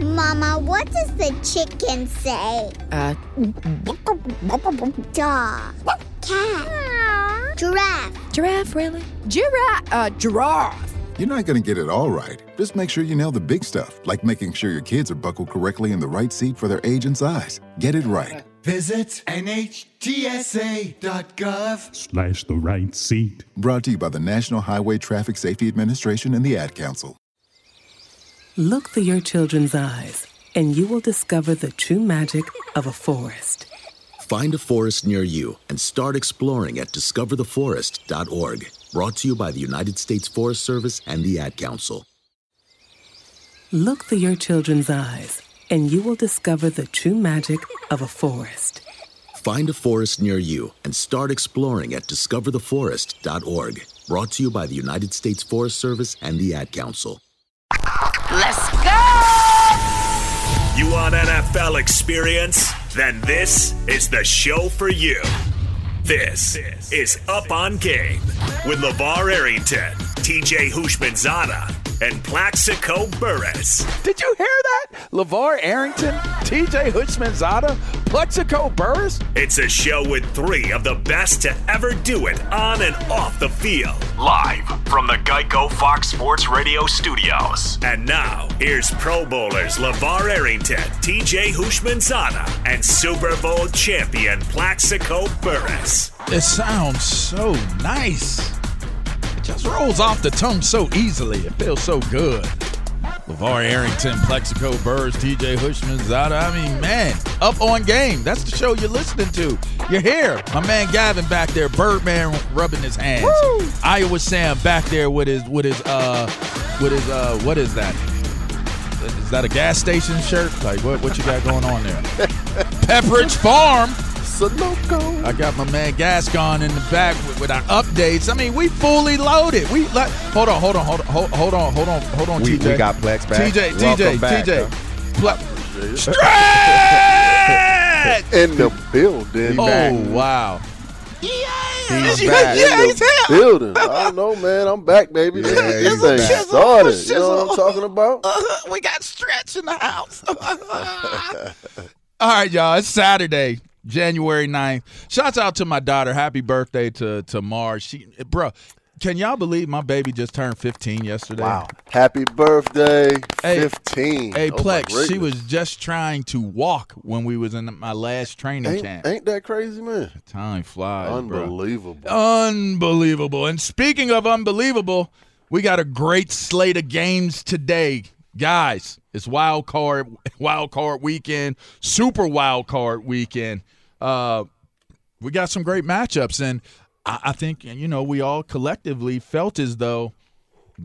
Mama, what does the chicken say? Uh, Dog. Cat. Giraffe. Giraffe, really? Giraffe, uh, giraffe. You're not going to get it all right. Just make sure you nail the big stuff, like making sure your kids are buckled correctly in the right seat for their age and size. Get it right. Visit nhtsa.gov slash the right seat. Brought to you by the National Highway Traffic Safety Administration and the Ad Council. Look through your children's eyes, and you will discover the true magic of a forest. Find a forest near you and start exploring at discovertheforest.org. Brought to you by the United States Forest Service and the Ad Council. Look through your children's eyes, and you will discover the true magic of a forest. Find a forest near you and start exploring at discovertheforest.org. Brought to you by the United States Forest Service and the Ad Council. Let's go! You want NFL experience? Then this is the show for you. This is Up on Game with LeVar Arrington, TJ Houshmandzadeh, and Plaxico Burress. Did you hear that? LeVar Arrington, TJ Houshmandzadeh, Plaxico Burress? It's a show with three of the best to ever do it on and off the field. Live from the Geico Fox Sports Radio studios. And now, here's Pro Bowlers LeVar Arrington, TJ Houshmandzadeh, and Super Bowl champion Plaxico Burress. It sounds so nice. Just rolls off the tongue so easily. It feels so good. LeVar Arrington, Plaxico Burress, TJ Hushman, Zada. I mean, man, up on game. That's the show you're listening to. You're here. My man Gavin back there, Birdman rubbing his hands. Woo! Iowa Sam back there with his with his uh with his uh what is that? Is that a gas station shirt? Like what what you got going on there? Pepperidge Farm. Sunoco. I got my man Gascon in the back with, with, our updates. I mean, we fully loaded. We like, hold on, hold on, hold on, hold, hold on, hold on, hold on. We, TJ, we got Plex back. TJ, Welcome TJ, back, TJ. Ple- Straight in the building. Oh back. wow. Yeah, he's back. Yeah, he's here. Building. I don't know, man. I'm back, baby. Yeah, this he's thing back. started. You know what I'm talking about? Uh-huh. we got stretch in the house. All right, y'all. It's Saturday. January 9th. Shouts out to my daughter. Happy birthday to to Mars. She, bro, can y'all believe my baby just turned 15 yesterday? Wow. Happy birthday, Hey, 15. Hey, Oh, Plex, she was just trying to walk when we was in my last training Ain't, camp. ain't that crazy, man? Time flies, bro. Unbelievable. Unbelievable. And speaking of unbelievable, we got a great slate of games today. Guys, it's wild card wild card weekend, super wild card weekend. Uh we got some great matchups and I, I think you know we all collectively felt as though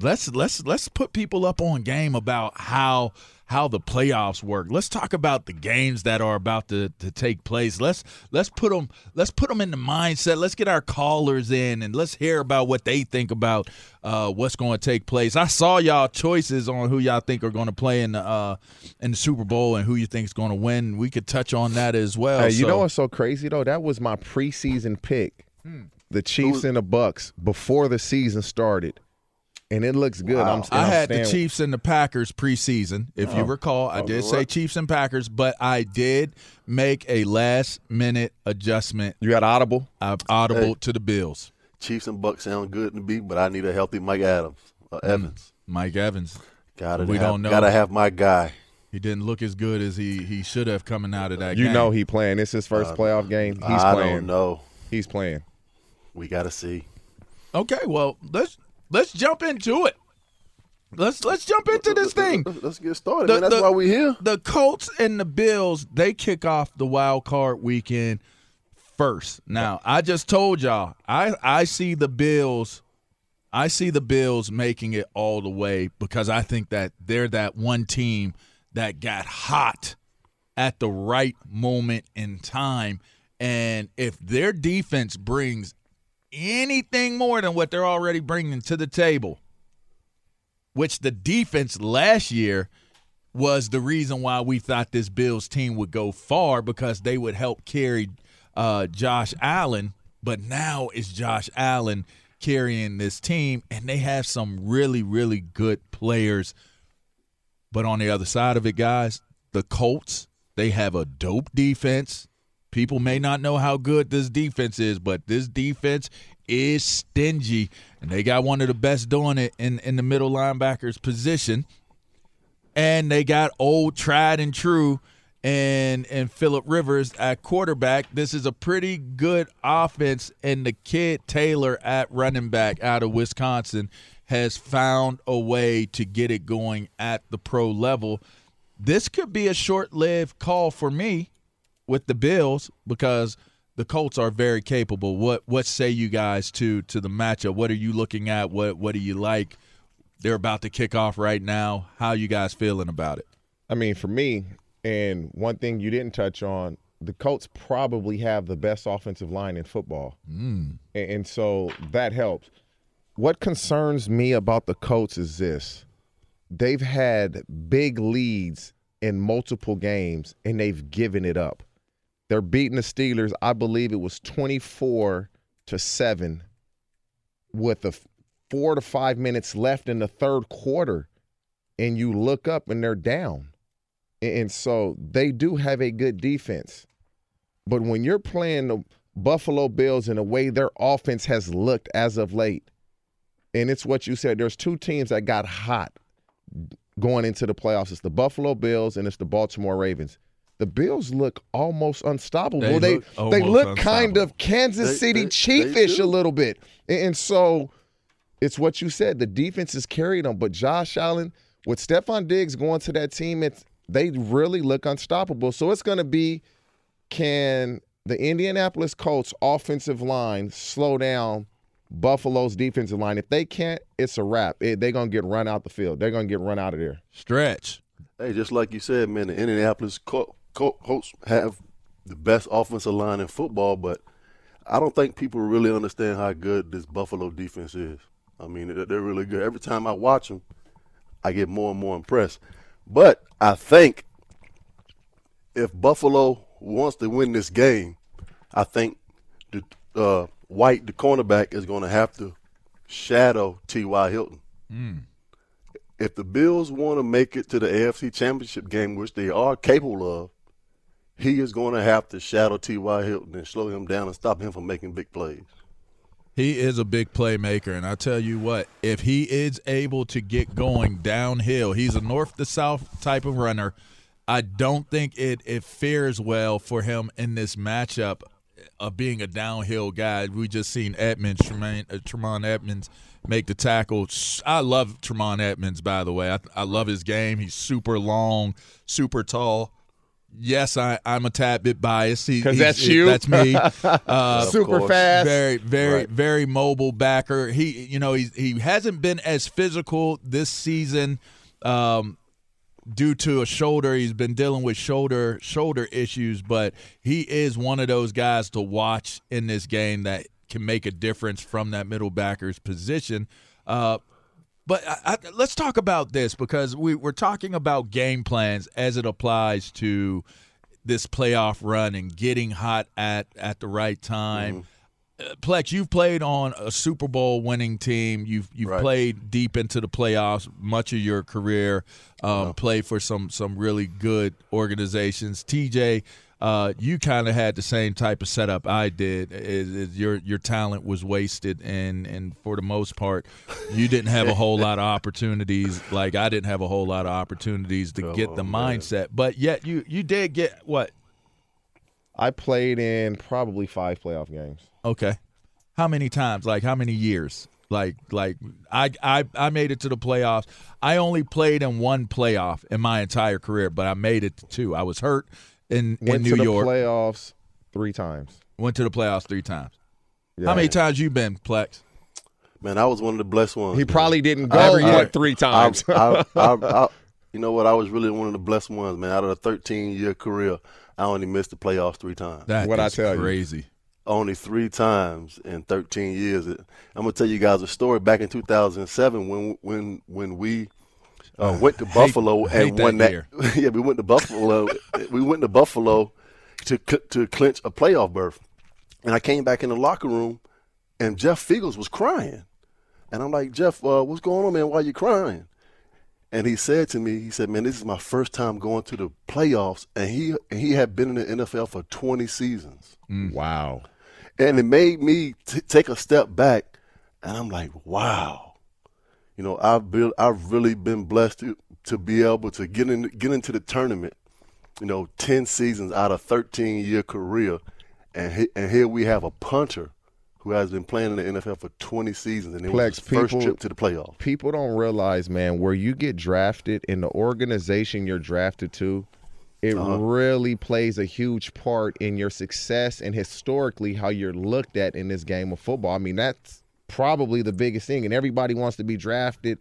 let's let's let's put people up on game about how how the playoffs work. Let's talk about the games that are about to, to take place. Let's let's put them let's put them in the mindset. Let's get our callers in and let's hear about what they think about uh, what's going to take place. I saw y'all choices on who y'all think are going to play in the uh, in the Super Bowl and who you think is going to win. We could touch on that as well. Hey, you So- know what's so crazy though? That was my preseason pick. The Chiefs and the Bucks before the season started. And it looks good. I'm, I I'm had the Chiefs and the Packers preseason. If you Oh. recall, I Oh, did say? Chiefs and Packers, but I did make a last minute adjustment. You got audible? I've audible Hey. to the Bills. Chiefs and Bucks sound good to me, but I need a healthy Mike Adams, uh, Evans. Mike Evans. Got it. we have, don't know. Gotta have my guy. He didn't look as good as he he should have coming out of that You game. know he playing. This his first Uh, playoff game. He's I playing. don't know. He's playing. We gotta see. Okay, well let's let's jump into it. Let's let's jump into this thing. Let's get started. man. That's why we here. The Colts and the Bills they kick off the wild card weekend first. Now I just told y'all I I see the Bills. I see the Bills making it all the way because I think that they're that one team that got hot at the right moment in time. And if their defense brings anything more than what they're already bringing to the table, which the defense last year was the reason why we thought this Bills team would go far because they would help carry uh, Josh Allen. But now it's Josh Allen carrying this team, and they have some really, really good players. But on the other side of it, guys, the Colts, they have a dope defense. People may not know how good this defense is, but this defense is stingy, and they got one of the best doing it in, in the middle linebackers position. And they got old, tried and true, and and Philip Rivers at quarterback. This is a pretty good offense, and the kid Taylor at running back out of Wisconsin has found a way to get it going at the pro level. This could be a short-lived call for me with the Bills because the Colts are very capable. What what say you guys to to the matchup? What are you looking at? What what do you like? They're about to kick off right now. How you guys feeling about it? I mean, for me, and one thing you didn't touch on, the Colts probably have the best offensive line in football. Mm. And, and so that helps. What concerns me about the Colts is this they've had big leads in multiple games and they've given it up. They're beating the Steelers, I believe it was 24 to 7 with a f- 4 to 5 minutes left in the third quarter and you look up and they're down. And and so they do have a good defense. But when you're playing the Buffalo Bills in the way their offense has looked as of late, and it's what you said, there's two teams that got hot going into the playoffs. It's the Buffalo Bills and it's the Baltimore Ravens. The Bills look almost unstoppable. They They look they, look kind of Kansas They- City they- they Chiefish a little bit. And, and so it's what you said. The defense is carried them, but Josh Allen with Stefon Diggs going to that team, it's they really look unstoppable. So it's going to be can the Indianapolis Colts offensive line slow down Buffalo's defensive line? If they can't, it's a wrap. It, they're going to get run out the field. They're going to get run out of there. Stretch. Hey, just like you said, man, the Indianapolis Col- Col- Colts have the best offensive line in football, but I don't think people really understand how good this Buffalo defense is. I mean, they're really good. Every time I watch them, I get more and more impressed. But I think if Buffalo wants to win this game, I think the uh, White, the cornerback, is going to have to shadow T.Y. Hilton. If the Bills want to make it to the AFC Championship game, which they are capable of, he is going to have to shadow T.Y. Hilton and slow him down and stop him from making big plays. He is a big playmaker, and I tell you what, if he is able to get going downhill, he's a north to south type of runner. I don't think it it fares well for him in this matchup of being a downhill guy. We just seen Edmunds, Tremaine, uh, Tremont Edmunds make the tackle. I love Tremont Edmunds, by the way. I, I love his game. He's super long, super tall. Yes, I, I'm a tad bit biased. Because that's you. That's me. Uh, Super fast. Very, very, Right. very mobile backer. He, you know, he's, he hasn't been as physical this season. Um, due to a shoulder. He's been dealing with shoulder shoulder issues, but he is one of those guys to watch in this game that can make a difference from that middle backer's position. Uh, but I, I, let's talk about this because we, we're talking about game plans as it applies to this playoff run and getting hot at at the right time. Uh, Plex, you've played on a Super Bowl winning team. You've you've Right. played deep into the playoffs much of your career. Um, Played for some some really good organizations. TJ, uh, you kind of had the same type of setup I did. Is, is your your talent was wasted, and and for the most part, you didn't have a whole lot of opportunities. Like I didn't have a whole lot of opportunities to get the mindset. But yet you you did get what? I played in probably five playoff games. Okay. How many times? Like how many years? Like like I I I made it to the playoffs. I only played in one playoff in my entire career, but I made it to two. I was hurt in in New to the York. playoffs three times. Went to the playoffs three times. Yeah. How many times you been, Plex? Man, I was one of the blessed ones. He man. probably didn't go I- but I- three times. I, I, I, I, you know what? I was really one of the blessed ones, man. Out of a 13 year career, I only missed the playoffs three times. That What I is tell you. crazy. Only three times in 13 years. I'm gonna tell you guys a story. Back in 2007, when when when we uh, went to Buffalo hate and that won that. year. yeah, we went to Buffalo. we went to Buffalo to to clinch a playoff berth, and I came back in the locker room, and Jeff Feagles was crying, and I'm like, Jeff, uh, what's going on, man? Why are you crying? And he said to me, he said, "Man, this is my first time going to the playoffs, and he he had been in the NFL for 20 seasons." Wow. and it made me t- take a step back and i'm like wow you know i've been i've really been blessed to, to be able to get in get into the tournament you know 10 seasons out of 13 year career and he, and here we have a punter who has been playing in the NFL for 20 seasons and it was Plex, his first people- trip to the playoffs People don't realize, man, where you get drafted in the organization you're drafted to, it Uh-huh. really plays a huge part in your success and historically how you're looked at in this game of football. I mean, that's probably the biggest thing. And everybody wants to be drafted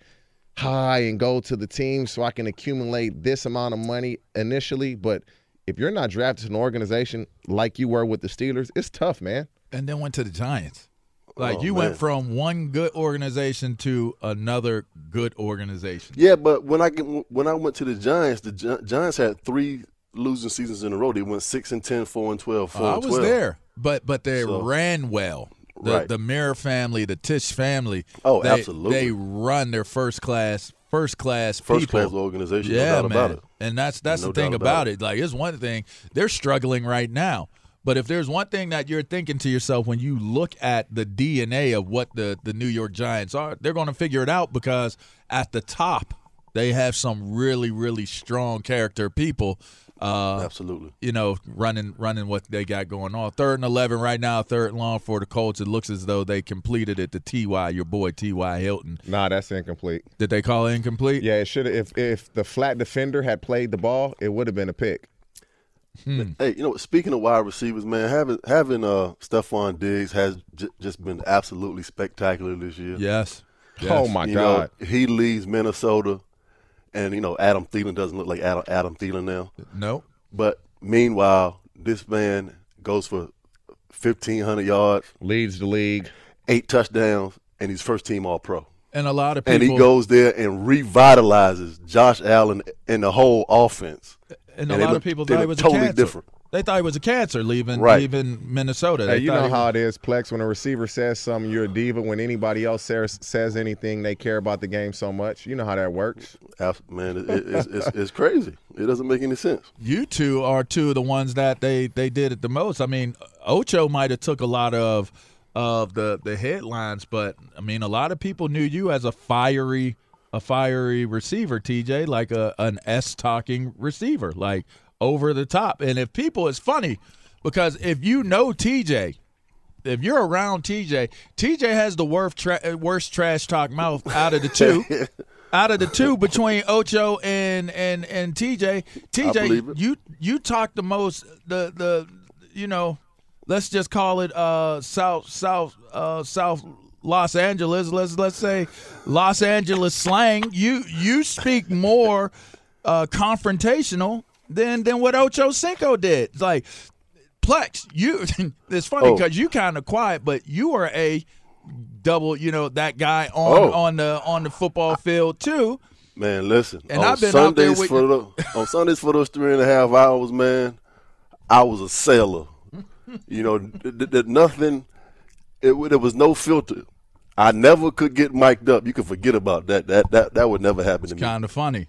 high and go to the team so I can accumulate this amount of money initially. But if you're not drafted to an organization like you were with the Steelers, it's tough, man. And then went to the Giants. Like Oh, you man. went from one good organization to another good organization. yeah but when i when i went to the giants the Gi- giants had three losing seasons in a row they went 6 and 10 4 and 12 4 Oh, I was 12 there, but but they So- ran well. The Right. the Mara family, the Tisch family. Oh, they, absolutely. They run their first class, first class, First people. class organization, no Yeah, doubt man. about it. And that's that's No the thing about, about it. Like, it's one thing they're struggling right now. But if there's one thing that you're thinking to yourself when you look at the DNA of what the, the New York Giants are, they're going to figure it out because at the top, they have some really, really strong character people. Uh, Absolutely. You know, running running what they got going on. Third and eleven right now, third and long for the Colts. It looks as though they completed it to Ty, your boy Ty Hilton. Nah, that's incomplete. Did they call it incomplete? Yeah, it should have. If if the flat defender had played the ball, it would have been a pick. Hey, you know, speaking of wide receivers, man, having having uh Stefon Diggs has j- just been absolutely spectacular this year. Yes. Oh my You God. know, he leaves Minnesota, and you know Adam Thielen doesn't look like Adam, Adam Thielen now. No. But meanwhile, this man goes for fifteen hundred yards, leads the league, eight touchdowns, and he's first team All Pro. And a lot of people And he goes there and revitalizes Josh Allen and the whole offense. And a they lot of people thought he was totally different. They thought he was a cancer leaving Right. leaving Minnesota. Hey, They you thought know how was- it is, Plex. When a receiver says something, you're a diva. When anybody else says, says anything, they care about the game so much. You know how that works. Abs- Man, it, it, it's, it's, it's crazy. It doesn't make any sense. you two are two of the ones that they they did it the most. I mean, Ocho might have took a lot of of the the headlines, but I mean, a lot of people knew you as a fiery a fiery receiver, TJ, like a an S talking receiver, like over the top. And if people, it's funny because if you know TJ. If you're around TJ, TJ has the worst, tra- worst trash talk mouth out of the two. out of the two between Ocho and and and TJ, TJ, you you talk the most the the you know, let's just call it uh South South uh South Los Angeles. Let's let's say Los Angeles slang. You you speak more uh confrontational than than what Ocho Cinco did. It's like Plex, you it's funny Oh. because you kind of quiet, but you are a double, you know, that guy on Oh. on the on the football field too. Man, listen. And on I've been out there Sundays with for the, on Sundays for those three and a half hours, man. I was a sailor. You know, th- th- th- nothing. It, there was no filter. I never could get mic'd up. You can forget about that. That that that would never happen to me. It's Kind of funny.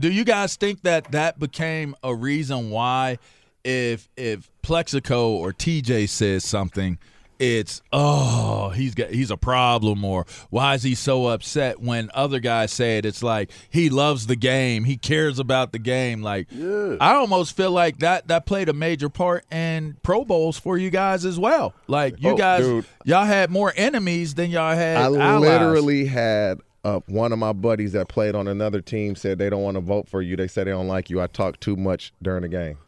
Do you guys think that that became a reason why, if if Plaxico or TJ says something, it's oh he's got he's a problem or why is he so upset when other guys say it? It's like he loves the game, he cares about the game. Like Yeah. I almost feel like that that played a major part in Pro Bowls for you guys as well. Like you Oh, guys, dude. y'all had more enemies than y'all had. I allies. literally had uh, one of my buddies that played on another team said they don't want to vote for you. They said they don't like you. I talk too much during the game.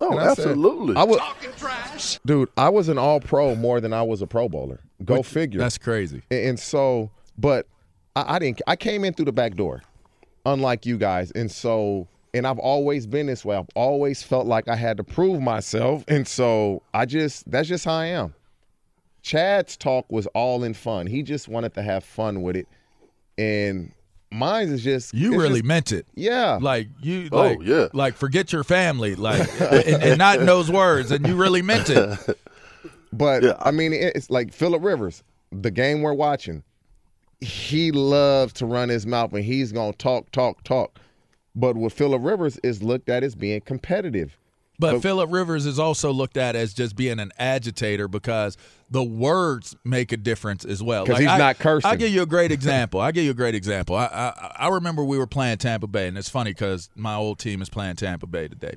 Oh, And I said- absolutely. I was, dude. I was an All Pro more than I was a Pro Bowler. Go Which- figure. That's crazy. And, and so, but I, I didn't. I came in through the back door, unlike you guys. And so, and I've always been this way. I've always felt like I had to prove myself. And so, I just that's just how I am. Chad's talk was all in fun. He just wanted to have fun with it, and mine is just You really just- meant it. Yeah. Like you Oh, like yeah. like forget your family like and, and not in those words and you really meant it. But yeah. I mean, it's like Philip Rivers, the game we're watching. He loves to run his mouth and he's gonna talk, talk, talk. But what Philip Rivers is looked at as being competitive. But Philip Rivers is also looked at as just being an agitator because the words make a difference as well. 'Cause he's I, not cursing. I'll give you a great example. I'll give you a great example. I, I I remember we were playing Tampa Bay, and it's funny because my old team is playing Tampa Bay today.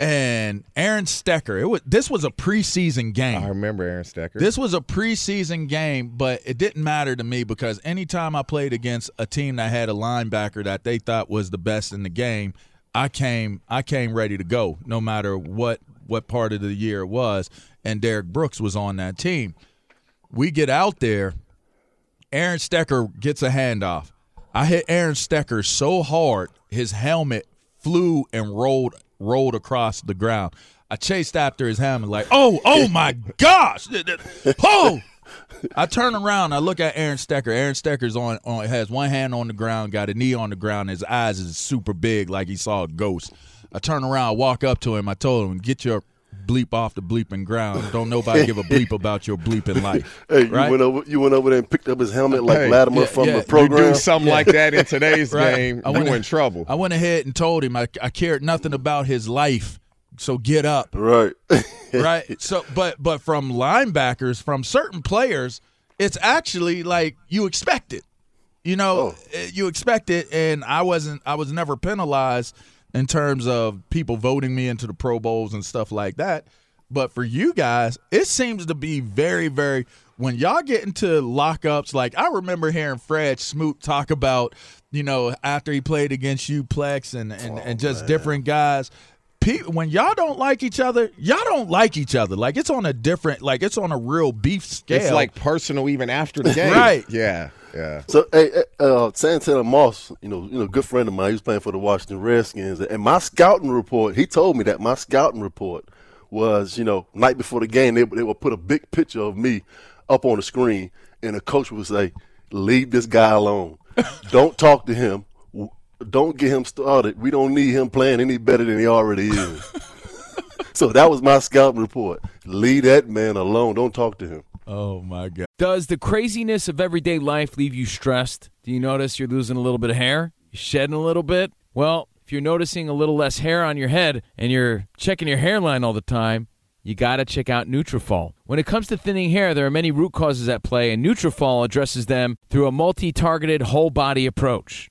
And Aaron Stecker, it was this was a preseason game. I remember Aaron Stecker. This was a preseason game, but it didn't matter to me because anytime I played against a team that had a linebacker that they thought was the best in the game, I came I came ready to go, no matter what what part of the year it was. And Derrick Brooks was on that team. We get out there, Aaron Stecker gets a handoff. I hit Aaron Stecker so hard, his helmet flew and rolled rolled across the ground. I chased after his helmet like, oh, oh my gosh. Oh I turn around, I look at Aaron Stecker. Aaron Stecker's on, on has one hand on the ground, got a knee on the ground, his eyes is super big like he saw a ghost. I turn around, I walk up to him, I told him, Get your bleep off the bleeping ground. Don't nobody give a bleep about your bleeping life. Hey, you went over. You went over there and picked up his helmet like Hey, Latimer yeah, from yeah. the You do program. do something like that in today's Right. game, I you went- in trouble. I went ahead and told him I, I cared nothing about his life. So get up. Right. right. So but but from linebackers, from certain players, it's actually like you expect it. You know, eh, you expect it and I wasn't I was never penalized in terms of people voting me into the Pro Bowls and stuff like that. But for you guys, it seems to be very, very when y'all get into lockups, like I remember hearing Fred Smoot talk about, you know, after he played against you, Plex, and and, and just different guys. Pe- when y'all don't like each other, y'all don't like each other. Like it's on a different, like it's on a real beef scale. It's like personal even after the game. Right. Yeah. Yeah. So, hey, hey, uh, Santana Moss, you know, you know, good friend of mine. He was playing for the Washington Redskins, and my scouting report. He told me that my scouting report was, you know, night before the game, they, they would put a big picture of me up on the screen, and the coach would say, "Leave this guy alone. Don't talk to him. Don't get him started. We don't need him playing any better than he already is." So that was my scouting report. Leave that man alone. Don't talk to him. Oh my God. Does the craziness of everyday life leave you stressed? Do you notice you're losing a little bit of hair? You're shedding a little bit? Well, if you're noticing a little less hair on your head and you're checking your hairline all the time, you got to check out Nutrafol. When it comes to thinning hair, there are many root causes at play, and Nutrafol addresses them through a multi-targeted whole body approach.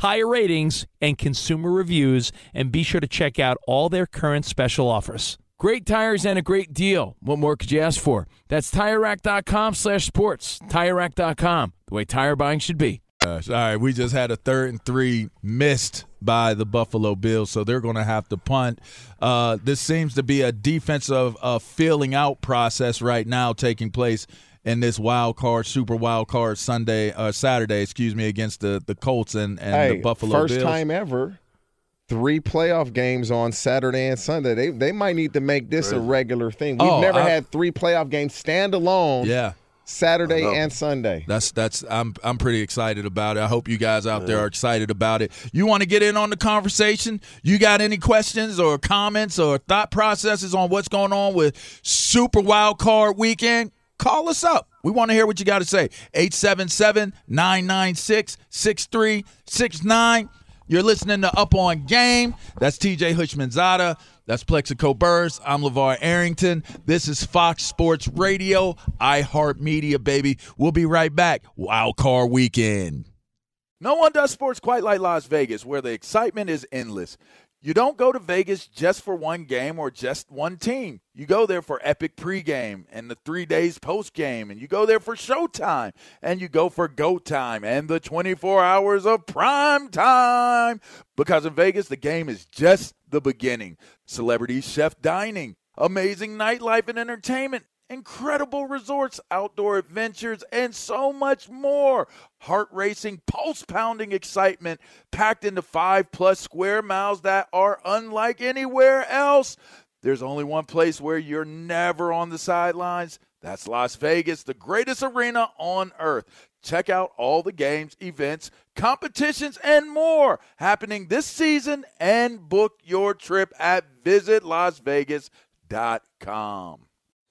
tire ratings, and consumer reviews, and be sure to check out all their current special offers. Great tires and a great deal. What more could you ask for? That's TireRack.com slash sports. TireRack.com, the way tire buying should be. Gosh, all right, we just had a third and three missed by the Buffalo Bills, so they're going to have to punt. Uh, this seems to be a defensive uh, filling out process right now taking place in this wild card, super wild card Sunday, uh, Saturday, excuse me, against the the Colts and, and hey, the Buffalo first Bills. time ever. Three playoff games on Saturday and Sunday. They they might need to make this a regular thing. We've Oh, never I- had three playoff games stand alone. Yeah. Saturday and Sunday. That's that's I'm I'm pretty excited about it. I hope you guys out there are excited about it. You want to get in on the conversation? You got any questions or comments or thought processes on what's going on with Super Wild Card Weekend? Call us up. We want to hear what you got to say. 877-996-6369. You're listening to Up on Game. That's TJ Houshmandzadeh. That's Plaxico Burress. I'm LeVar Arrington. This is Fox Sports Radio, iHeartMedia, baby. We'll be right back. Wild Card Weekend. No one does sports quite like Las Vegas, where the excitement is endless. You don't go to Vegas just for one game or just one team. You go there for epic pregame and the three days postgame, and you go there for showtime, and you go for go time and the 24 hours of prime time. Because in Vegas, the game is just the beginning. Celebrity chef dining, amazing nightlife and entertainment, incredible resorts, outdoor adventures, and so much more. Heart racing, pulse pounding excitement packed into five plus square miles that are unlike anywhere else. There's only one place where you're never on the sidelines. That's Las Vegas, the greatest arena on earth. Check out all the games, events, competitions, and more happening this season and book your trip at visitlasvegas.com.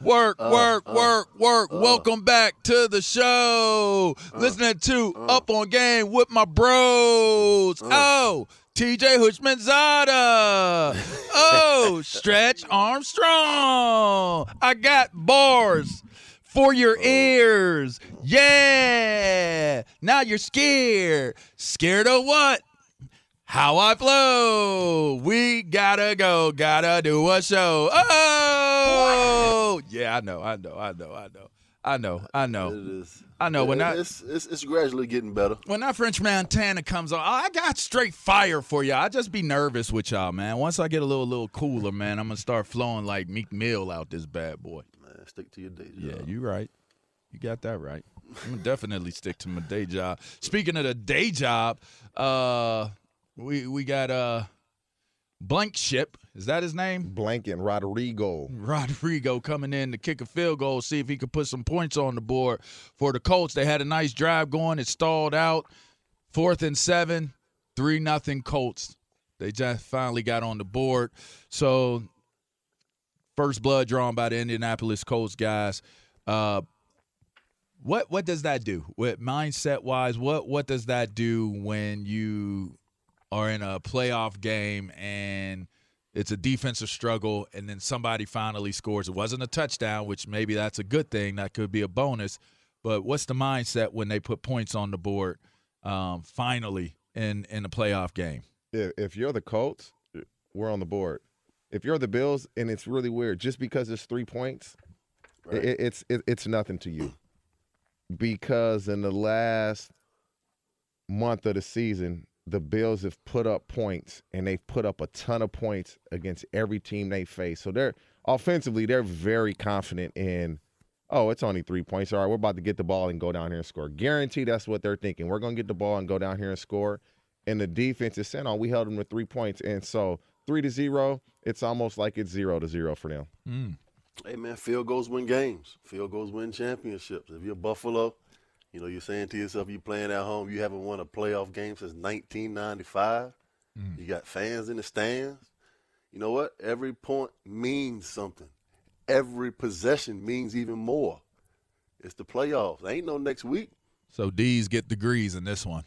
Uh, uh, work, work, work, work. Welcome back to the show. Listening to Up on Game with my bros. Oh, TJ Houshmandzadeh. oh, Stretch Armstrong. I got bars for your oh. ears. Yeah. Now you're scared. Scared of what? How I flow. We gotta go, gotta do a show. Oh, yeah, I know, I know, I know, I know, I know, I know. It is. I know when It- it's, it's it's gradually getting better. when that French Montana comes on, I got straight fire for y'all. I just be nervous with y'all, man. Once I get a little little cooler, man, I'm gonna start flowing like Meek Mill out this bad boy. Man, stick to your day job. Yeah, you right. You got that right. I'm gonna definitely stick to my day job. Speaking of the day job, uh, we we got uh, Blank Ship. Is that his name? Blanket Rodrigo. Rodrigo coming in to kick a field goal, see if he could put some points on the board for the Colts. They had a nice drive going. It stalled out. Fourth and seven, three nothing Colts. They just finally got on the board. So first blood drawn by the Indianapolis Colts guys. Uh, what what does that do? What mindset wise, what what does that do when you are in a playoff game and it's a defensive struggle and then somebody finally scores? It wasn't a touchdown, which maybe that's a good thing. That could be a bonus. But what's the mindset when they put points on the board um, finally in in a playoff game? If, if you're the Colts, we're on the board. If you're the Bills, and it's really weird, just because it's three points, Right. it, it's it, it's nothing to you. Because in the last month of the season, the Bills have put up points, and they've put up a ton of points against every team they face. So they're offensively, they're very confident in. Oh, it's only three points. All right, we're about to get the ball and go down here and score. Guarantee that's what they're thinking. We're going to get the ball and go down here and score. And the defense is saying, "Oh, we held them to three points," and so three to zero. It's almost like it's zero to zero for them. Mm. Hey man, field goals win games. Field goals win championships. If you're Buffalo, you know you're saying to yourself, you're playing at home. You haven't won a playoff game since 1995. Mm. You got fans in the stands. You know what? Every point means something. Every possession means even more. It's the playoffs. Ain't no next week. So D's get degrees in this one.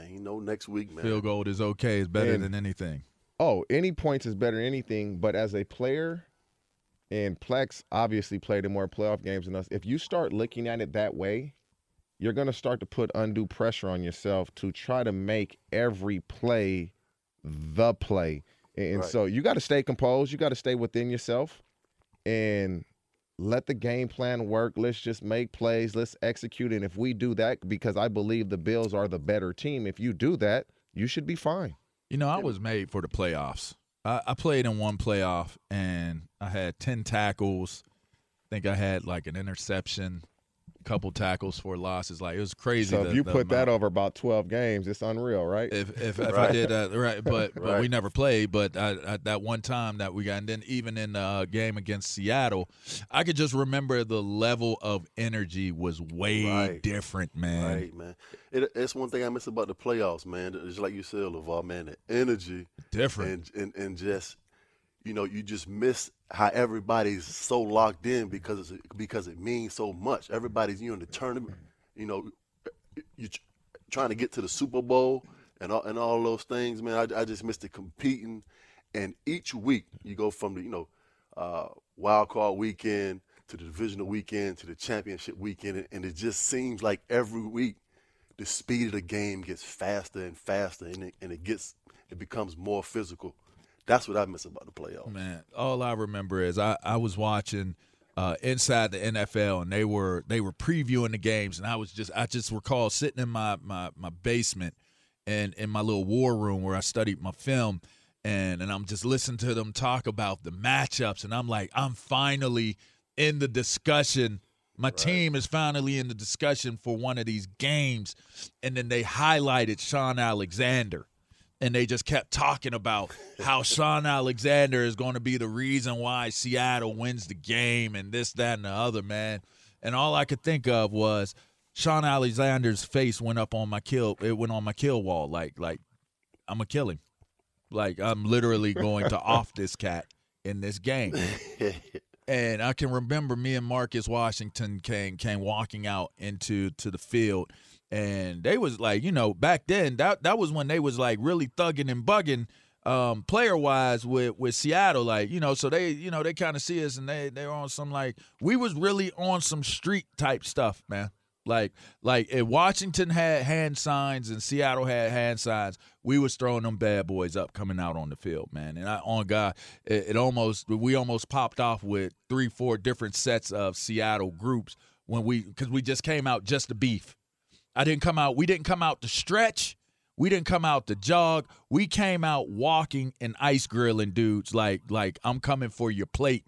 Ain't no next week, man. Field goal is okay. It's better And- than anything. Oh, any points is better than anything. But as a player, and Plex obviously played in more playoff games than us. If you start looking at it that way, you're going to start to put undue pressure on yourself to try to make every play the play. And Right. so you got to stay composed. You got to stay within yourself and let the game plan work. Let's just make plays. Let's execute. And if we do that, because I believe the Bills are the better team, if you do that, you should be fine. You know, I was made for the playoffs. I, I played in one playoff and I had 10 tackles. I think I had like an interception, a couple tackles for losses. Like it was crazy. So the- if you the put amount. that over about 12 games, it's unreal, right? If if, if I did that right, but but Right. we never played. But I, I, that one time that we got, and then even in the uh, game against Seattle, I could just remember the level of energy was way Right. different, man. Right, man. It, it's one thing I miss about the playoffs, man. It's like you said, LeVar, man, the energy. Different. And, and, and just, you know, you just miss how everybody's so locked in because because it means so much. Everybody's, you know, in the tournament, you know, you're trying to get to the Super Bowl and all, and all those things, man. I, I just miss the competing. And each week you go from the, you know, uh, wild card weekend to the divisional weekend to the championship weekend, and, and it just seems like every week the speed of the game gets faster and faster, and it, and it gets it becomes more physical. That's what I miss about the playoffs. Man, all I remember is I, I was watching uh, inside the NFL and they were they were previewing the games and I was just I just recall sitting in my my, my basement and in my little war room where I studied my film and and I'm just listening to them talk about the matchups and I'm like I'm finally in the discussion. My team is finally in the discussion for one of these games. And then they highlighted Shaun Alexander and they just kept talking about how Shaun Alexander is going to be the reason why Seattle wins the game and this, that, and the other, man. And all I could think of was Shaun Alexander's face went up on my kill. It went on my kill wall, like, like I'm gonna kill him. Like I'm literally going to off this cat in this game. And I can remember me and Marcus Washington came came walking out into to the field, and they was like, you know, back then that that was when they was like really thugging and bugging, um, player wise with with Seattle, like you know, so they you know they kind of see us and they they were on some like we was really on some street type stuff, man. Like like if Washington had hand signs and Seattle had hand signs, we was throwing them bad boys up coming out on the field, man. And I on God, it, it almost we almost popped off with three, four different sets of Seattle groups when we because we just came out just to beef. I didn't come out. We didn't come out to stretch. We didn't come out to jog. We came out walking and ice grilling dudes like like I'm coming for your plate.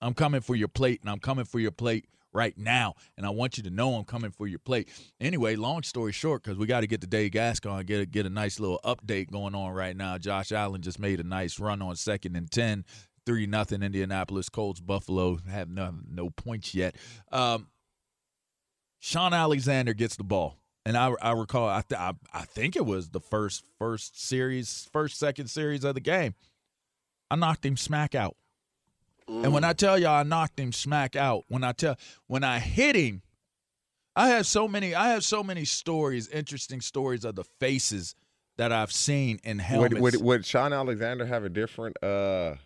I'm coming for your plate and I'm coming for your plate right now. And I want you to know I'm coming for your plate. Anyway, long story short, because we got to get the Dave Gascon get a, get a nice little update going on right now. Josh Allen just made a nice run on second and 10. 3 nothing Indianapolis Colts. Buffalo have no, no points yet. Um, Shaun Alexander gets the ball. And I, I recall, I, th- I, I think it was the first first series, first second series of the game. I knocked him smack out. And when I tell y'all I knocked him smack out, when I tell when I hit him, I have so many I have so many stories, interesting stories of the faces that I've seen in helmets. Would, would, would Shaun Alexander have a different uh,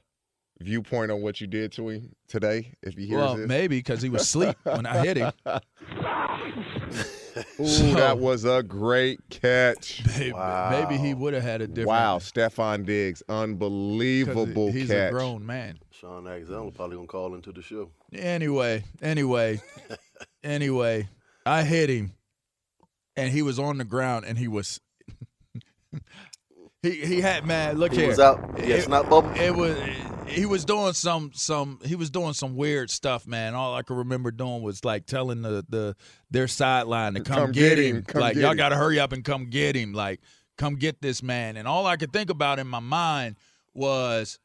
viewpoint on what you did to him today if he hears well, this? maybe because he was asleep when I hit him. Ooh, So- that was a great catch. Maybe, maybe he would have had a different. Wow, Stefon Diggs, unbelievable he's catch. a grown man. Shaun Alexander probably gonna call into the show. Anyway, anyway, anyway, I hit him, and he was on the ground, and he was. he he had man. Look He here. was out. He had not bubble? It was. He was doing some some. He was doing some weird stuff, man. All I can remember doing was like telling the the their sideline to come, Come get, him, come like get y'all got to hurry up and come get him. Like come get this man. And all I could think about in my mind was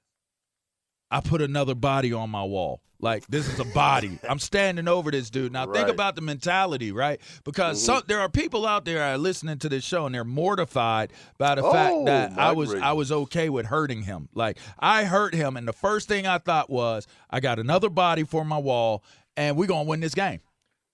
I put another body on my wall. Like this is a body. I'm standing over this dude. Now think about the mentality, right? Because mm-hmm. some, there are people out there are listening to this show and they're mortified by the fact Oh, that I was Brady. I was okay with hurting him. Like I hurt him, and the first thing I thought was I got another body for my wall, and we're gonna win this game.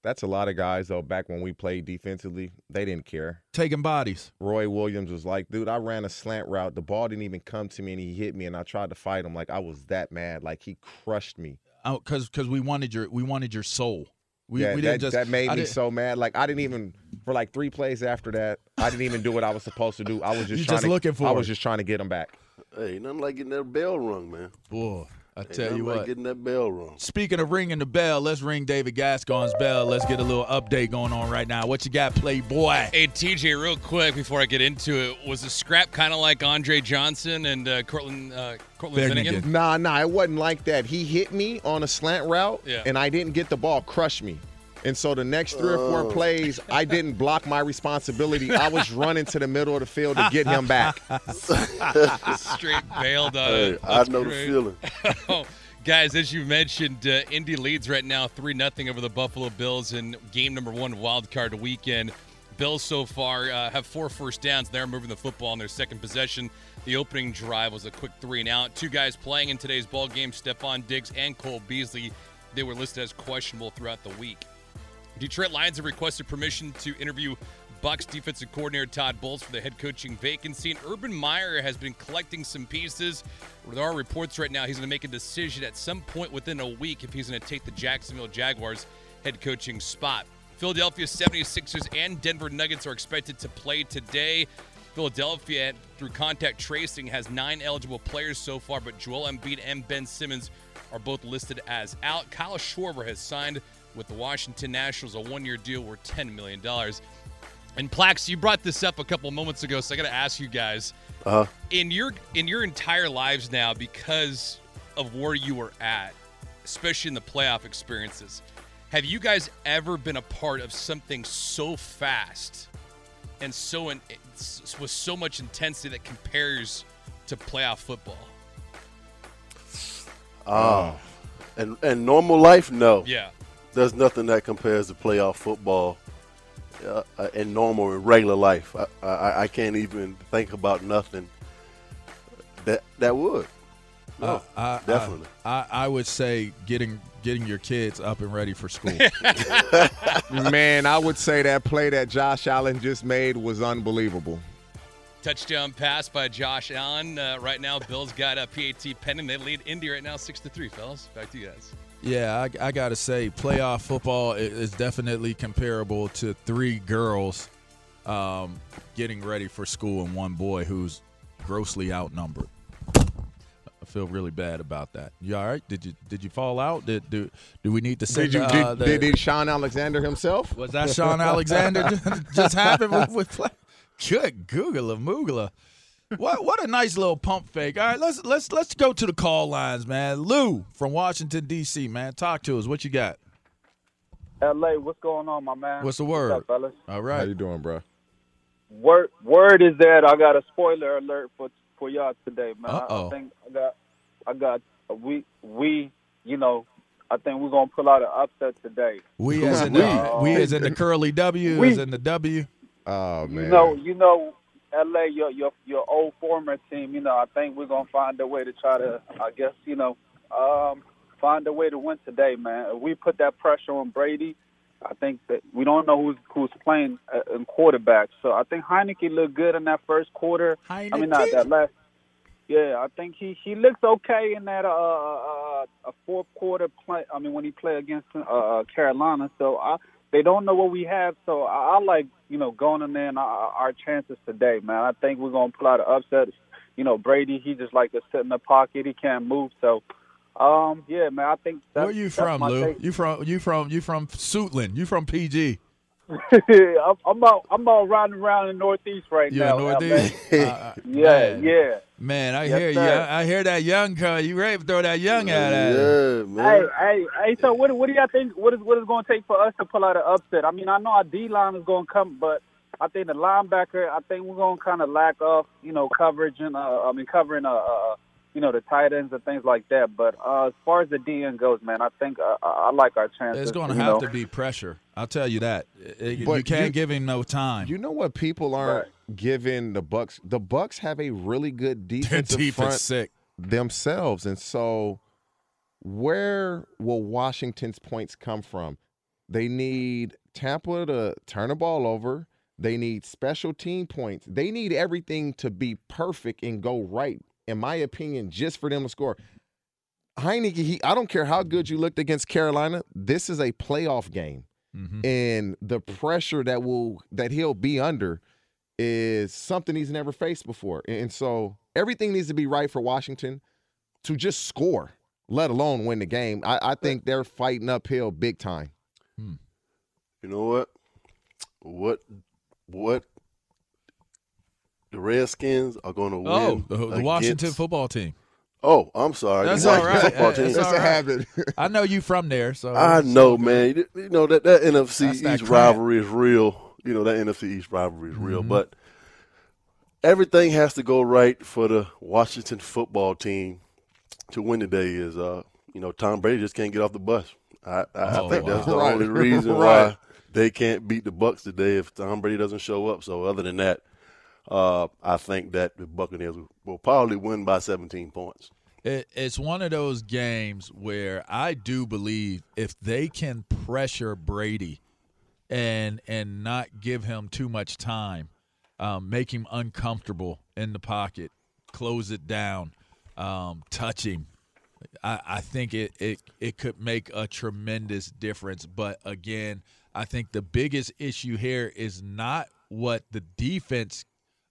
That's a lot of guys though. Back when we played defensively, they didn't care. Taking bodies. Roy Williams was like, "Dude, I ran a slant route. The ball didn't even come to me, and he hit me, and I tried to fight him. Like I was that mad. Like he crushed me. Oh, because because we wanted your we wanted your soul. We, yeah, we that, didn't just that made I me didn't- so mad. Like I didn't even for like three plays after that. I didn't even do what I was supposed to do. I was just You trying just to, looking for I was just trying to get him back. Hey, nothing like getting that bell rung, man. Boy, I tell nothing you what. getting that bell rung. Speaking of ringing the bell, let's ring David Gascon's bell. Let's get a little update going on right now. What you got, Playboy? Hey TJ, real quick before I get into it, was the scrap kind of like Andre Johnson and uh, Cortland uh, Cortland Finnegan? Nah, nah, it wasn't like that. He hit me on a slant route, Yeah. and I didn't get the ball. Crush me. And so the next three or four Oh. plays, I didn't block my responsibility. I was running to the middle of the field to get him back. Straight bailed on Hey. I That's know the feeling. Oh, Guys, as you mentioned, uh, Indy leads right now 3 0 over the Buffalo Bills in game number one wild card weekend. Bills so far uh, have four first downs. They're moving the football in their second possession. The opening drive was a quick three and out. Two guys playing in today's ball game, Stefon Diggs and Cole Beasley. They were listed as questionable throughout the week. Detroit Lions have requested permission to interview Bucks defensive coordinator Todd Bowles for the head coaching vacancy. And Urban Meyer has been collecting some pieces. There are reports right now he's going to make a decision at some point within a week if he's going to take the Jacksonville Jaguars head coaching spot. Philadelphia 76ers and Denver Nuggets are expected to play today. Philadelphia, through contact tracing, has nine eligible players so far, but Joel Embiid and Ben Simmons are both listed as out. Kyle Schwarber has signed with the Washington Nationals a one-year deal worth $10 million. And Plax, you brought this up a couple moments ago, so I got to ask you guys: Uh-huh. in your in your entire lives now, because of where you were at, especially in the playoff experiences, have you guys ever been a part of something so fast and so in, with so much intensity that compares to playoff football? Ah, and and normal life, no. Yeah. There's nothing that compares to playoff football uh, uh, in normal and regular life. I, I I can't even think about nothing that that would. No, Uh, I- I- definitely. I, I would say getting getting your kids up and ready for school. Man, I would say that play that Josh Allen just made was unbelievable. Touchdown pass by Josh Allen. Uh, right now, Bills got a PAT pending. They lead Indy right now, six to three. Fellas, back to you guys. Yeah, I, I got to say, playoff football is definitely comparable to three girls um, getting ready for school and one boy who's grossly outnumbered. I feel really bad about that. You all right? Did you did you fall out? Did do do we need to send Did you uh, the- did, did Shaun Alexander himself? was that Shaun Alexander just, just happened with, with play? Good Googler Moogler. What what a nice little pump fake. All right, let's let's let's go to the call lines, man. Lou from Washington D.C. Man, talk to us. What you got? LA, what's going on, my man? What's the word? up, fellas? All right. How you doing, bro? Word word is that I got a spoiler alert for for y'all today, man. I- Uh-oh. I think I got I got we we you know I think we're gonna pull out an upset today. We as in We. the, we as in the curly W, We. as in the W. Oh You know, you know, LA, your your your old former team. You know, I think we're gonna find a way to try to, I guess, you know, um, find a way to win today, man. If we put that pressure on Brady, I think that we don't know who's who's playing uh, in quarterback. So I think Heinicke looked good in that first quarter. I mean, not that last. Yeah, I think he he looks okay in that uh, uh a fourth quarter play. I mean, when he played against uh, Carolina, so I they don't know what we have. So I, I like you know going in there and our, our chances today, man. I think we're gonna pull out an upset. You know, Brady, he just like to sit in the pocket. He can't move. So, um, yeah, man. I think that's, Where you that's from, Lou? take. You from you from you from Suitland. You from PG. I'm, I'm out. I'm out riding around in the Northeast right You now. in LA. Northeast? Uh, yeah, man. yeah. Man, I Yes, hear you. I hear that young car. You ready to throw that young out at Yeah, him. Hey, hey, hey! So, what, what do y'all think? What is what is going to take for us to pull out an upset? I mean, I know our D line is going to come, but I think the linebacker. I think we're going to kind of lack off, you know, coverage and uh, I mean, covering uh, uh, you know, the tight ends and things like that. But uh, as far as the DN goes, man, I think uh, I I like our chances. There's going to have know. to be pressure. I'll tell you that. It- you can't you- give him no time. You know what people aren't giving the Bucks? The Bucks have a really good defensive defense front sick. themselves, and so where will Washington's points come from? They need Tampa to turn the ball over. They need special team points. They need everything to be perfect and go right, in my opinion, just for them to score. Heinicke, he, I don't care how good you looked against Carolina. This is a playoff game, mm-hmm. and the pressure that will that he'll be under is something he's never faced before. And so everything needs to be right for Washington to just score, let alone win the game. I, I think they're fighting uphill big time. Hmm. You know what? What what the Redskins are going to Oh, win? the, the Washington football team. Oh, I'm sorry. That's You all watch the right. Football Hey, team. it's all right. I know you from there, so I know, man. You- You know that that NFC That's East cramp. rivalry is real. You know that NFC East rivalry is real, Mhm. but everything has to go right for the Washington football team to win today. Is uh, you know, Tom Brady just can't get off the bus. I, I, Oh, I think that's the wow. only reason Right. why they can't beat the Bucks today if Tom Brady doesn't show up. So other than that, uh, I think that the Buccaneers will probably win by 17 points. It, it's one of those games where I do believe if they can pressure Brady and and not give him too much time, um, make him uncomfortable in the pocket, close it down, um, touch him. I, I think it, it it could make a tremendous difference. But again, I think the biggest issue here is not what the defense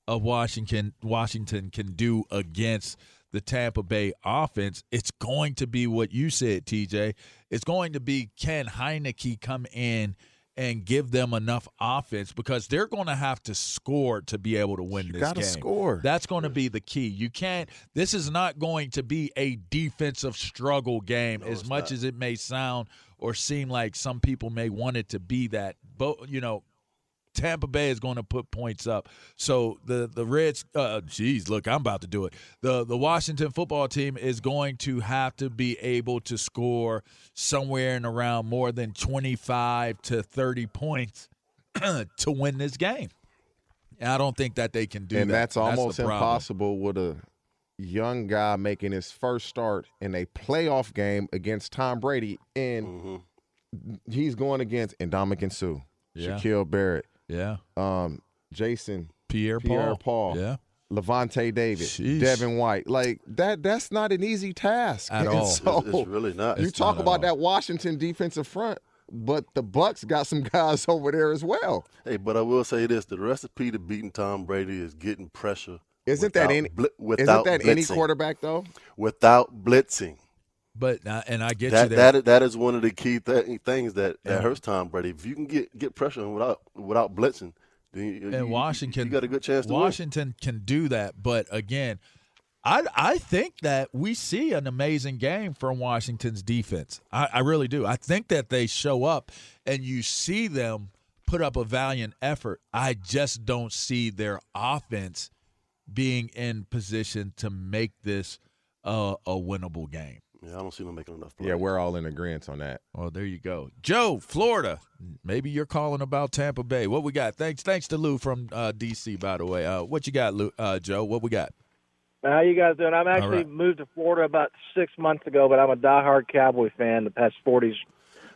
of Washington Washington can do against the Tampa Bay offense. It's going to be what you said, TJ. It's going to be can Heinicke come in and give them enough offense because they're going to have to score to be able to win this gotta game. score. That's going to be the key. You can't. This is not going to be a defensive struggle game as much as it may sound or seem like some people may want it to be. That, but you know, Tampa Bay is going to put points up. So the the Reds, uh, geez, look, I'm about to do it. the The Washington football team is going to have to be able to score somewhere in around more than 25 to 30 points to win this game. And I don't think that they can do and that. that's almost the problem. impossible with a young guy making his first start in a playoff game against Tom Brady, and Mm-hmm. he's going against Ndamukong Suh, Yeah. Shaquille Barrett, Yeah. um, Jason Pierre Pierre Paul. Paul, Yeah. Lavonte David, Sheesh. Devin White. Like that. That's not an easy task At And all. so It's- it's really not. You It's talk not about that Washington defensive front, but the Bucks got some guys over there as well. Hey, but I will say this: the recipe to beating Tom Brady is getting pressure. Isn't that without any? bli- isn't without that any quarterback though? Without blitzing, But uh, and I get that you there. that that is one of the key th- things that, Yeah. that hurts Tom Brady. If you can get get pressure without without blitzing, then you, and you- Washington you got a good chance to win. Washington can do that, but again, I I think that we see an amazing game from Washington's defense. I, I really do. I think that they show up and you see them put up a valiant effort. I just don't see their offense being in position to make this uh, a winnable game. Yeah, I don't see them making enough plays. Yeah, we're all in agreement on that. Well, there you go, Joe, Florida. Maybe you're calling about Tampa Bay. What we got? Thanks, thanks to Lou from uh, DC, by the way. Uh, what you got, Lou, uh, Joe? What we got? How you guys doing? I'm actually right. moved to Florida about six months ago, but I'm a diehard Cowboy fan the past 40s,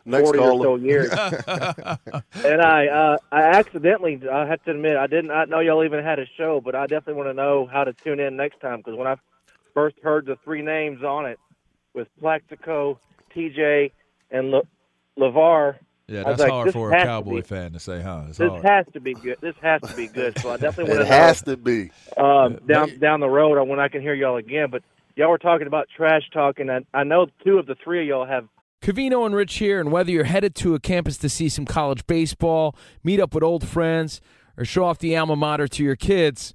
Next 40 or so years. and I, uh, I accidentally, I have to admit, I did not know y'all even had a show, but I definitely want to know how to tune in next time because when I first heard the three names on it with Plaxico, TJ, and Le- LaVar, Yeah, that's like, hard for a has to Cowboy be- fan to say, huh? It's This hard. has to be good. This has to be good. So I definitely want It to it has to be. um, down down the road when I can hear y'all again. But y'all were talking about trash talking. I, I know two of the three of y'all have Covino and Rich here, and whether you're headed to a campus to see some college baseball, meet up with old friends, or show off the alma mater to your kids,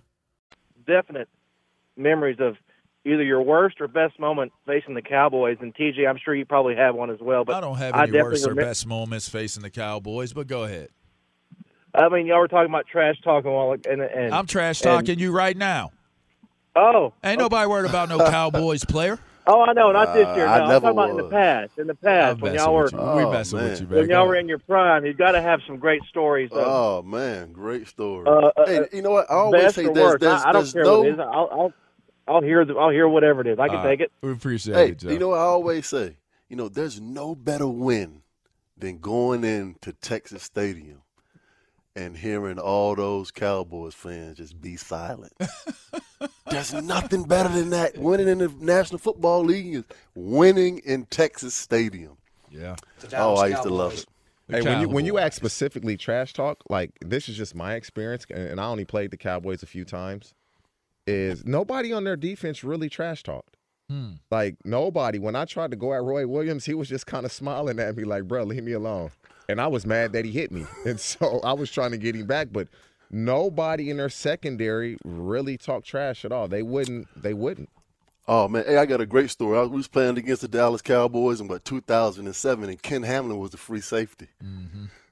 definite memories of either your worst or best moment facing the Cowboys. And TJ, I'm sure you probably have one as well. But I don't have any worst or best moments facing the Cowboys, but go ahead. I mean, y'all were talking about trash talking while and, and I'm trash and- talking you right now. Oh, Ain't nobody worried about no Cowboys player. Oh, I know, not this Uh, year. No, I I'm never talking about in the past. In the past, I'm when y'all were with you. We messing with you, man. when y'all were in your prime, you got to have some great stories. Of, Oh man, great story. uh, uh, hey, you know what? I always say or there's, there's, I, I don't there's care no. what it is. I'll, I'll I'll hear the, I'll hear whatever it is. I can Uh, take it. We appreciate Hey, it, Joe. you know what I always say? You know, there's no better win than going into Texas Stadium and hearing all those Cowboys fans just be silent. there's nothing better than that. Winning in the National Football League is winning in Texas Stadium. Yeah. Oh, I used to love it. Hey, when you when you ask specifically trash talk, like this is just my experience, and I only played the Cowboys a few times. Is nobody on their defense really trash talked? Hmm. Like nobody. When I tried to go at Roy Williams, he was just kind of smiling at me, like, "Bro, leave me alone." And I was mad that he hit me, and so I was trying to get him back. But nobody in their secondary really talked trash at all. They wouldn't. They wouldn't. Oh man, hey, I got a great story. I was playing against the Dallas Cowboys in about 2007, and Ken Hamlin was the free safety.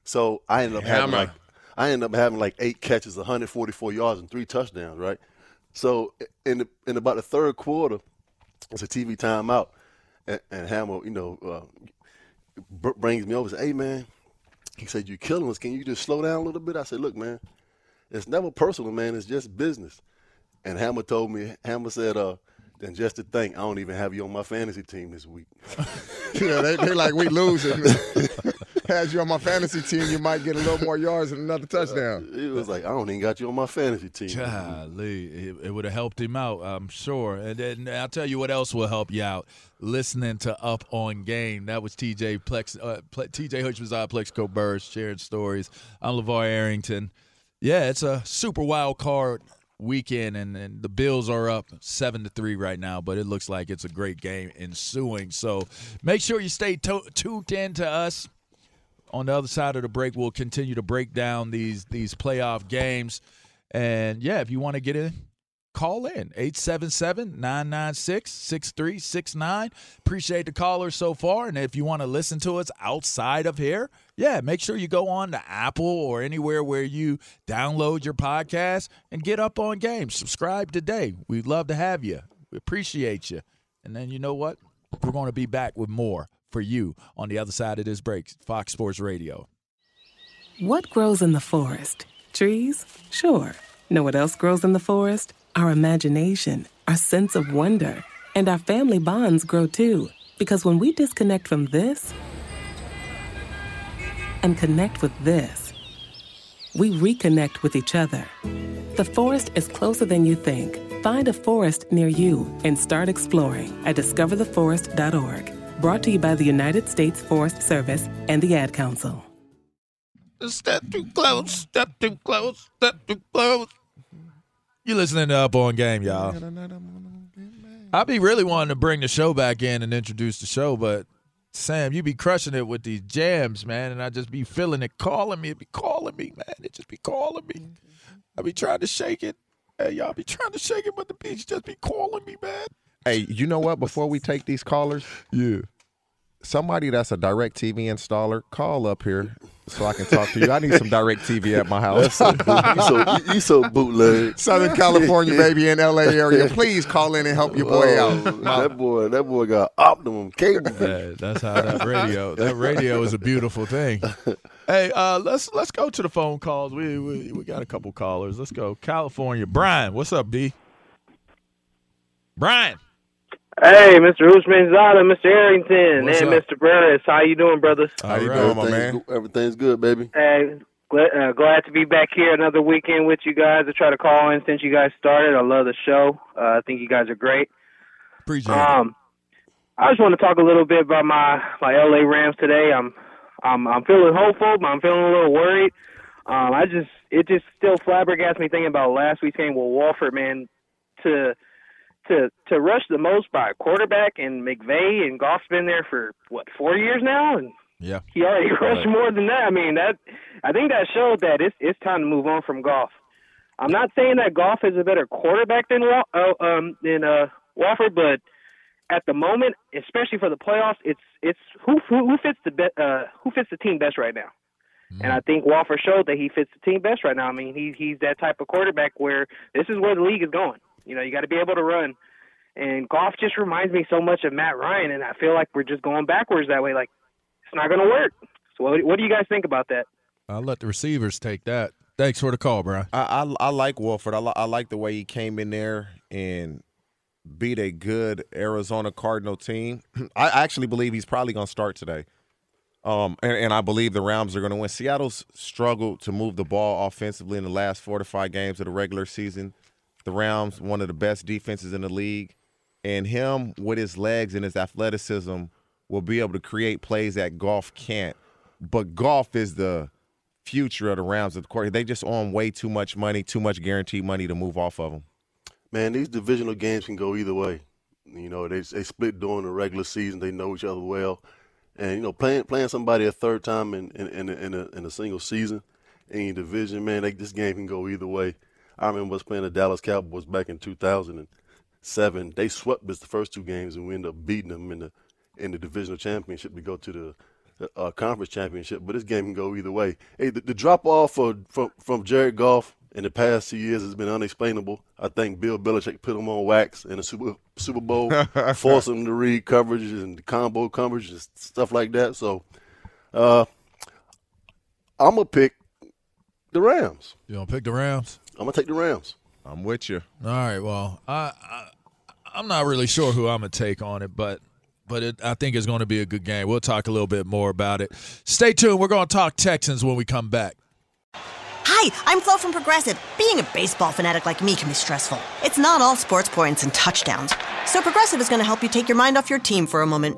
So I ended up having like I ended up having like eight catches, 144 yards, and three touchdowns. Right. So in the, in about the third quarter, it's a TV timeout, and, and Hammer, you know, uh, brings me over and says, "Hey man," he said, "You're killing us? Can you just slow down a little bit?" I said, "Look, man, it's never personal, man. It's just business." And Hammer told me, Hammer said, uh, then just to think, I don't even have you on my fantasy team this week. yeah, they, they like we losing. Had you on my fantasy team, you might get a little more yards and another touchdown. It was like, I don't even got you on my fantasy team. Golly, it, it would have helped him out, I'm sure. And then I'll tell you what else will help you out. Listening to Up on Game. That was TJ Plex, uh, Ple- TJ Hutchins, I Plaxico Burress sharing stories. I'm LaVar Arrington. Yeah, it's a super wild card weekend, and, and the Bills are up seven to three right now. But it looks like it's a great game ensuing. So make sure you stay to- tuned in to us on the other side of the break, we'll continue to break down these these playoff games. And yeah, if you want to get in, call in 877-996-6369. Appreciate the callers so far. And if you want to listen to us outside of here, yeah, make sure you go on to Apple or anywhere where you download your podcast and get up on games. Subscribe today. We'd love to have you. We appreciate you. And then you know what? We're going to be back with more for you on the other side of this break. Fox Sports Radio. What grows in the forest? Trees? Sure. Know what else grows in the forest? Our imagination, our sense of wonder, and our family bonds grow too. Because when we disconnect from this and connect with this, we reconnect with each other. The forest is closer than you think. Find a forest near you and start exploring at discovertheforest.org. Brought to you by the United States Forest Service and the Ad Council. Step too close, step too close, step too close. You listening to Up on Game, y'all. I'd be really wanting to bring the show back in and introduce the show, but Sam, you be crushing it with these jams, man, and I just be feeling it calling me. It be calling me, man. It just be calling me. I be trying to shake it. Hey, y'all be trying to shake it, but the beach just be calling me, man. Hey, you know what? Before we take these callers, yeah, somebody that's a DirecTV installer, call up here so I can talk to you. I need some DirecTV at my house. you so you so bootleg. Southern California, baby, in LA area. Please call in and help your boy Oh, out. That boy, that boy got optimum cable. Yeah, that's how that radio. That radio is a beautiful thing. Hey, uh, let's let's go to the phone calls. We we, we got a couple callers. Let's go. California, Brian. What's up, B? Brian. Hey, Mr. Houshmandzadeh, Mr. Arrington, What's and up? Mr. Burress. How you doing, brothers? How you doing, my man? Everything's good, baby. Hey, glad, uh, glad to be back here another weekend with you guys. I try to call in since you guys started. I love the show. Uh, I think you guys are great. Appreciate um, I just want to talk a little bit about my my LA Rams today. I'm I'm I'm feeling hopeful, but I'm feeling a little worried. Um, I just it just still flabbergasts me thinking about last week's game with Wolford, man. To to to rush the most by a quarterback and McVay and Goff's been there for what four years now, and Yeah. he already Right. rushed more than that. I mean that I think that showed that it's it's time to move on from Goff. I'm not saying that Goff is a better quarterback than uh, um than uh Wolford, but at the moment, especially for the playoffs, it's it's who who, who fits the be- uh who fits the team best right now. And I think Wolford showed that he fits the team best right now. I mean, he he's that type of quarterback where this is where the league is going. You know, you got to be able to run. And Goff just reminds me so much of Matt Ryan, and I feel like we're just going backwards that way. Like it's not going to work. So what, what do you guys think about that? I'll let the receivers take that. Thanks for the call, bro. I, I I like Wolford. I, li- I like the way he came in there and beat a good Arizona Cardinal team. I actually believe he's probably going to start today. Um, and, and I believe the Rams are going to win. Seattle's struggled to move the ball offensively in the last four to five games of the regular season. The Rams, one of the best defenses in the league, and him with his legs and his athleticism will be able to create plays that Goff can't. But Goff is the future of the Rams of court. They just own way too much money, too much guaranteed money to move off of them. Man, these divisional games can go either way. You know, they they split during the regular season. They know each other well, and you know, playing playing somebody a third time in in in a, in a, in a single season in division, man, they, this game can go either way. I remember us playing the Dallas Cowboys back in 2007. They swept us the first two games, and we ended up beating them in the in the divisional championship to go to the uh, conference championship. But this game can go either way. Hey, the, the drop off from from Jared Goff in the past two years has been unexplainable. I think Bill Belichick put him on wax in the Super Super Bowl, forced him to read coverages and combo coverage and stuff like that. So, uh, I'm gonna pick the Rams. You gonna pick the Rams? I'm gonna take the Rams. I'm with you. All right. Well, I, I I'm not really sure who I'm gonna take on it, but but it, I think it's going to be a good game. We'll talk a little bit more about it. Stay tuned. We're going to talk Texans when we come back. Hi, I'm Flo from Progressive. Being a baseball fanatic like me can be stressful. It's not all sports points and touchdowns. So Progressive is going to help you take your mind off your team for a moment.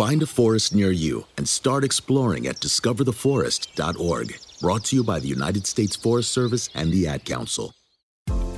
Find a forest near you and start exploring at discovertheforest.org. Brought to you by the United States Forest Service and the Ad Council.